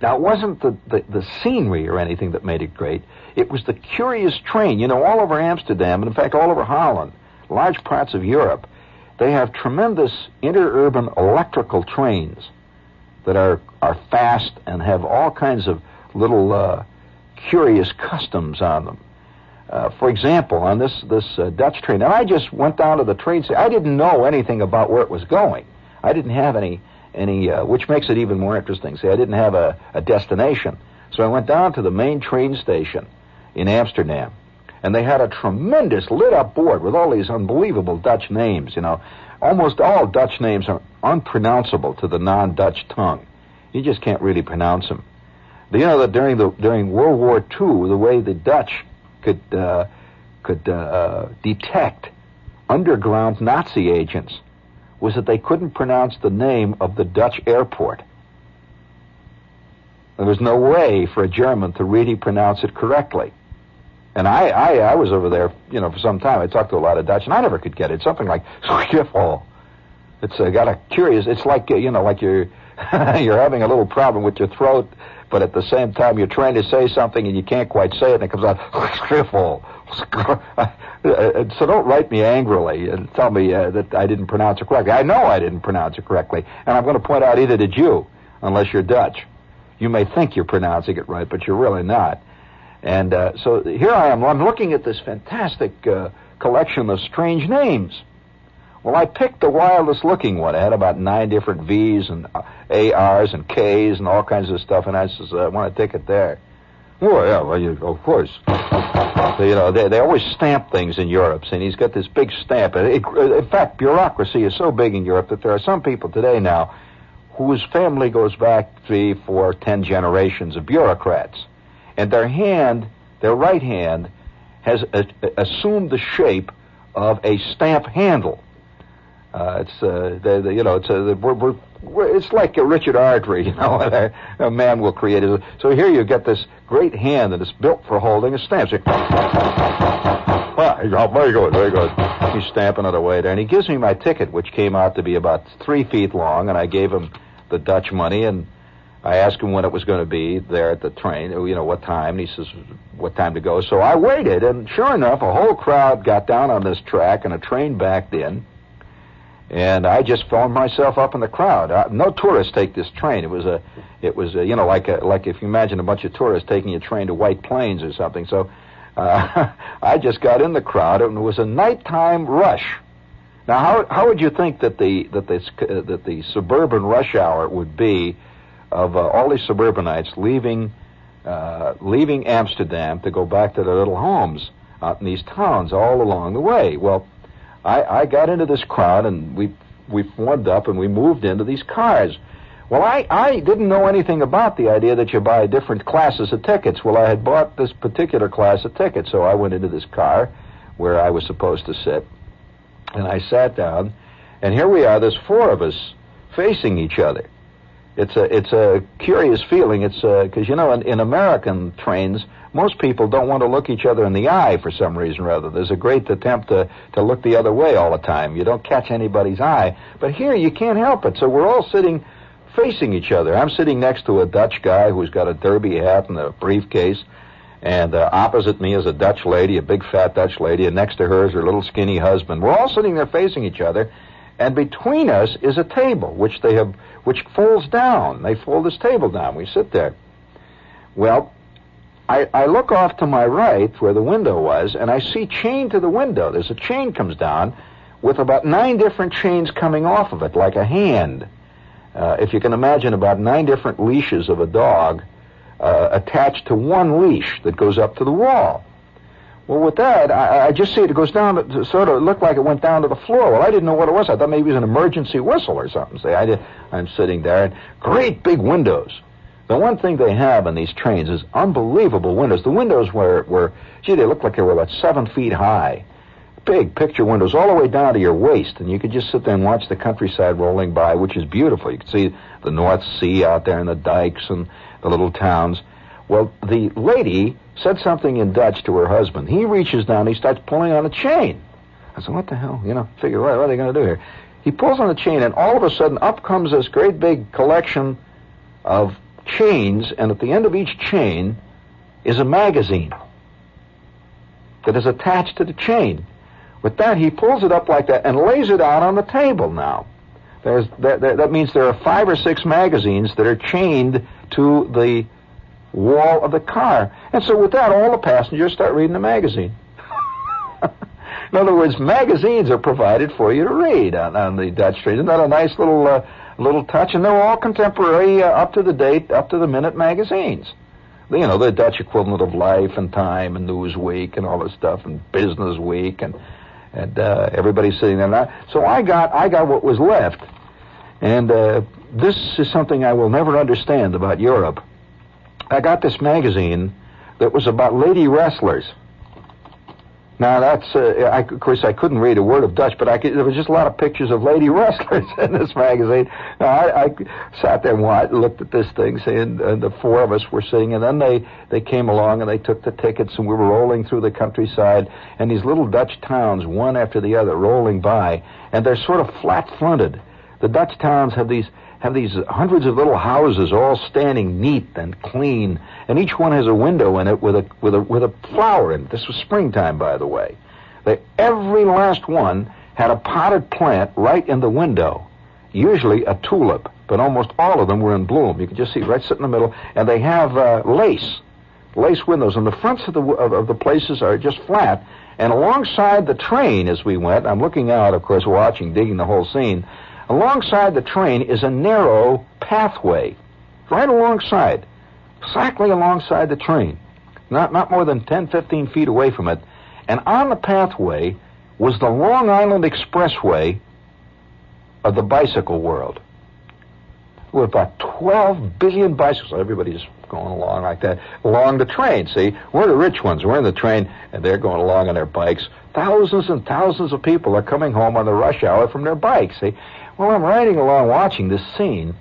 Now it wasn't the, the, the scenery or anything that made it great. It was the curious train. You know, all over Amsterdam, and in fact all over Holland, large parts of Europe, they have tremendous interurban electrical trains that are are fast and have all kinds of little uh, curious customs on them. Uh, for example, on this this uh, Dutch train, and I just went down to the train station. I didn't know anything about where it was going. I didn't have any any, uh, which makes it even more interesting. See, I didn't have a, a destination, so I went down to the main train station in Amsterdam, and they had a tremendous lit up board with all these unbelievable Dutch names. You know, almost all Dutch names are unpronounceable to the non Dutch tongue. You just can't really pronounce them. You know that during the during World War II, the way the Dutch could uh, could uh, uh, detect underground Nazi agents was that they couldn't pronounce the name of the Dutch airport. There was no way for a German to really pronounce it correctly. And I, I, I was over there, you know, for some time. I talked to a lot of Dutch, and I never could get it. Something like Schiphol. It's uh, got a curious. It's like uh, you know, like you're you're having a little problem with your throat but at the same time you're trying to say something and you can't quite say it and it comes out scriffle. so don't write me angrily and tell me uh, that I didn't pronounce it correctly. I know I didn't pronounce it correctly, and I'm going to point out either did you, unless you're Dutch. You may think you're pronouncing it right, but you're really not. And uh, so here I am. I'm looking at this fantastic uh, collection of strange names. Well, I picked the wildest looking one. It had about nine different V's and uh, ARs and K's and all kinds of stuff, and I says, I want to take it there. Oh, yeah, well, you, of course. So, you know, they, they always stamp things in Europe, and he's got this big stamp. It, in fact, bureaucracy is so big in Europe that there are some people today now whose family goes back three, four, ten generations of bureaucrats. And their hand, their right hand, has a, assumed the shape of a stamp handle. Uh, it's uh, the, the, you know it's a, we're, we're, we're, it's like a Richard Ardrey, you know, a, a, man will create it. So here you get this great hand that is built for holding a stamp. So, well, very good, very good. He's stamping it away there, and he gives me my ticket, which came out to be about three feet long, and I gave him the Dutch money, and I asked him when it was going to be there at the train, you know, what time, and he says, what time to go. So I waited, and sure enough, a whole crowd got down on this track, and a train backed in and I just found myself up in the crowd. Uh, no tourists take this train. It was a, it was a, you know like a, like if you imagine a bunch of tourists taking a train to White Plains or something. So uh, I just got in the crowd, and it was a nighttime rush. Now, how how would you think that the that this uh, that the suburban rush hour would be of uh, all these suburbanites leaving uh, leaving Amsterdam to go back to their little homes out in these towns all along the way? Well I, I got into this crowd and we we formed up and we moved into these cars. Well, I, I didn't know anything about the idea that you buy different classes of tickets. Well, I had bought this particular class of tickets, so I went into this car where I was supposed to sit, and I sat down, and here we are, there's four of us facing each other. It's a it's a curious feeling. It's uh, because you know in, in American trains most people don't want to look each other in the eye for some reason or other. There's a great attempt to, to look the other way all the time. You don't catch anybody's eye. But here you can't help it. So we're all sitting facing each other. I'm sitting next to a Dutch guy who's got a derby hat and a briefcase. And uh, opposite me is a Dutch lady, a big fat Dutch lady, and next to her is her little skinny husband. We're all sitting there facing each other. And between us is a table, which they have, which folds down. They fold this table down. We sit there. Well, I, I look off to my right where the window was, and I see chain to the window. There's a chain comes down with about nine different chains coming off of it, like a hand. Uh, if you can imagine about nine different leashes of a dog uh, attached to one leash that goes up to the wall. Well, with that, I, I just see it, goes down, to, sort of looked like it went down to the floor. Well, I didn't know what it was. I thought maybe it was an emergency whistle or something. See, I did, I'm sitting there, and great big windows. The one thing they have in these trains is unbelievable windows. The windows were, were gee, they looked like they were about seven feet high. Big picture windows all the way down to your waist, and you could just sit there and watch the countryside rolling by, which is beautiful. You could see the North Sea out there and the dikes and the little towns. Well, the lady said something in Dutch to her husband. He reaches down, he starts pulling on a chain. I said, what the hell? You know, figure, what, what are they going to do here? He pulls on the chain, and all of a sudden, up comes this great big collection of chains, and at the end of each chain is a magazine that is attached to the chain. With that, he pulls it up like that and lays it out on the table now. There's, that, that, that means there are five or six magazines that are chained to the wall of the car. And so with that, all the passengers start reading the magazine. In other words, magazines are provided for you to read on, on the Dutch train. Isn't that a nice little uh, little touch? And they're all contemporary, uh, up to the date, up to the minute magazines. You know, the Dutch equivalent of Life and Time and Newsweek and all this stuff, and Business Week, and and uh, everybody's sitting there. Now, so I got I got what was left, and uh, this is something I will never understand about Europe. I got this magazine that was about lady wrestlers. Now that's, uh, I, of course, I couldn't read a word of Dutch, but I could, there was just a lot of pictures of lady wrestlers in this magazine. Now, I, I sat there and watched, looked at this thing, saying, and the four of us were sitting, and then they they came along and they took the tickets, and we were rolling through the countryside, and these little Dutch towns, one after the other, rolling by, and they're sort of flat-fronted. The Dutch towns have these have these hundreds of little houses all standing neat and clean, and each one has a window in it with a with a with a flower in it. This was springtime, by the way. They, every last one had a potted plant right in the window, usually a tulip, but almost all of them were in bloom. You could just see right sitting in the middle, and they have uh, lace, lace windows, and the fronts of the of, of the places are just flat. And alongside the train, as we went, I'm looking out, of course, watching, digging the whole scene. Alongside the train is a narrow pathway, right alongside, exactly alongside the train, not, not more than 10, 15 feet away from it. And on the pathway was the Long Island Expressway of the bicycle world. With about 12 billion bicycles. Everybody's going along like that along the train. See, we're the rich ones. We're in the train, and they're going along on their bikes. Thousands and thousands of people are coming home on the rush hour from their bikes. See, well, I'm riding along watching this scene,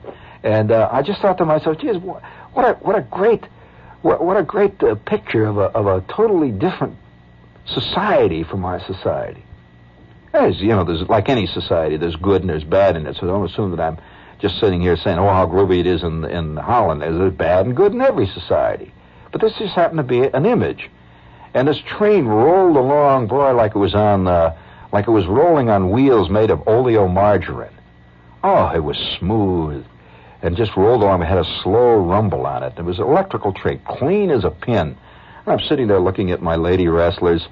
and uh, I just thought to myself, geez, what, a what a great what, what a great uh, picture of a of a totally different society from our society. As you know, there's like any society, there's good and there's bad in it. So don't assume that I'm just sitting here saying, "Oh, how groovy it is in in Holland." There's bad and good in every society, but this just happened to be an image. And this train rolled along, boy, like it was on, uh, like it was rolling on wheels made of oleomargarine. Oh, it was smooth and just rolled along. It had a slow rumble on it. It was an electrical train, clean as a pin. And I'm sitting there looking at my lady wrestlers,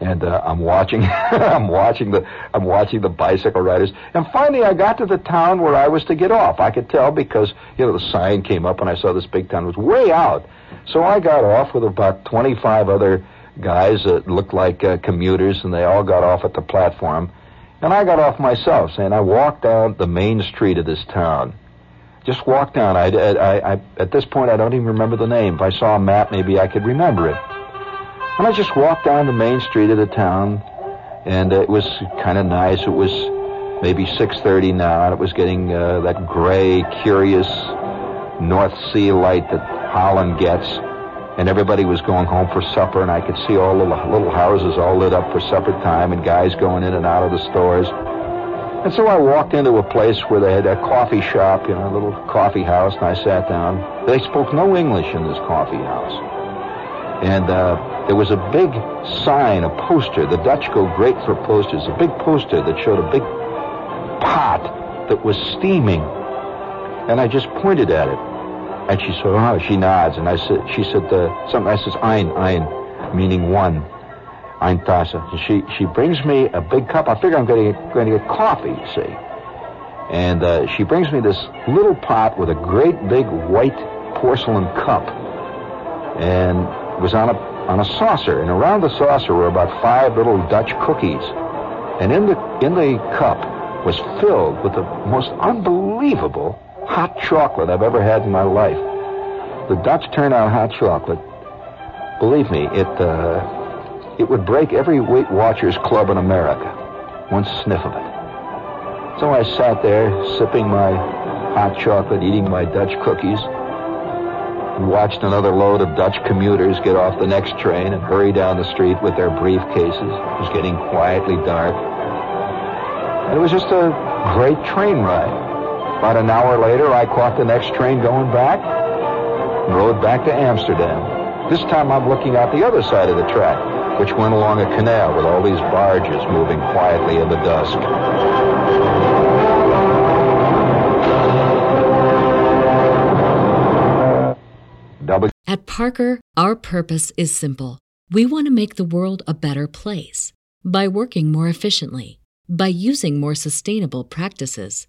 and uh, I'm watching. I'm watching the. I'm watching the bicycle riders. And finally, I got to the town where I was to get off. I could tell because you know the sign came up, and I saw this big town was way out. So I got off with about 25 other guys that looked like uh, commuters, and they all got off at the platform. And I got off myself, saying I walked down the main street of this town. Just walked down. I, I, I, at this point, I don't even remember the name. If I saw a map, maybe I could remember it. And I just walked down the main street of the town, and it was kind of nice. It was maybe 6:30 now, and it was getting uh, that gray, curious North Sea light that Holland gets and everybody was going home for supper, and I could see all the little houses all lit up for supper time, and guys going in and out of the stores. And so I walked into a place where they had a coffee shop, you know, a little coffee house, and I sat down. They spoke no English in this coffee house. And uh, there was a big sign, a poster. The Dutch go great for posters. A big poster that showed a big pot that was steaming. And I just pointed at it. And she said, oh, she nods. And I said, she said, something, I says, ein, ein, meaning one. Ein Tasse. And she, she brings me a big cup. I figure I'm going to get, going to get coffee, you see. And uh, she brings me this little pot with a great big white porcelain cup. And it was on a, on a saucer. And around the saucer were about five little Dutch cookies. And in the, in the cup was filled with the most unbelievable hot chocolate I've ever had in my life. The Dutch turn out hot chocolate. Believe me, it, uh, it would break every Weight Watchers club in America. One sniff of it. So I sat there sipping my hot chocolate, eating my Dutch cookies, and watched another load of Dutch commuters get off the next train and hurry down the street with their briefcases. It was getting quietly dark. And it was just a great train ride. About an hour later, I caught the next train going back and rode back to Amsterdam. This time I'm looking out the other side of the track, which went along a canal with all these barges moving quietly in the dusk. At Parker, our purpose is simple. We want to make the world a better place by working more efficiently, by using more sustainable practices,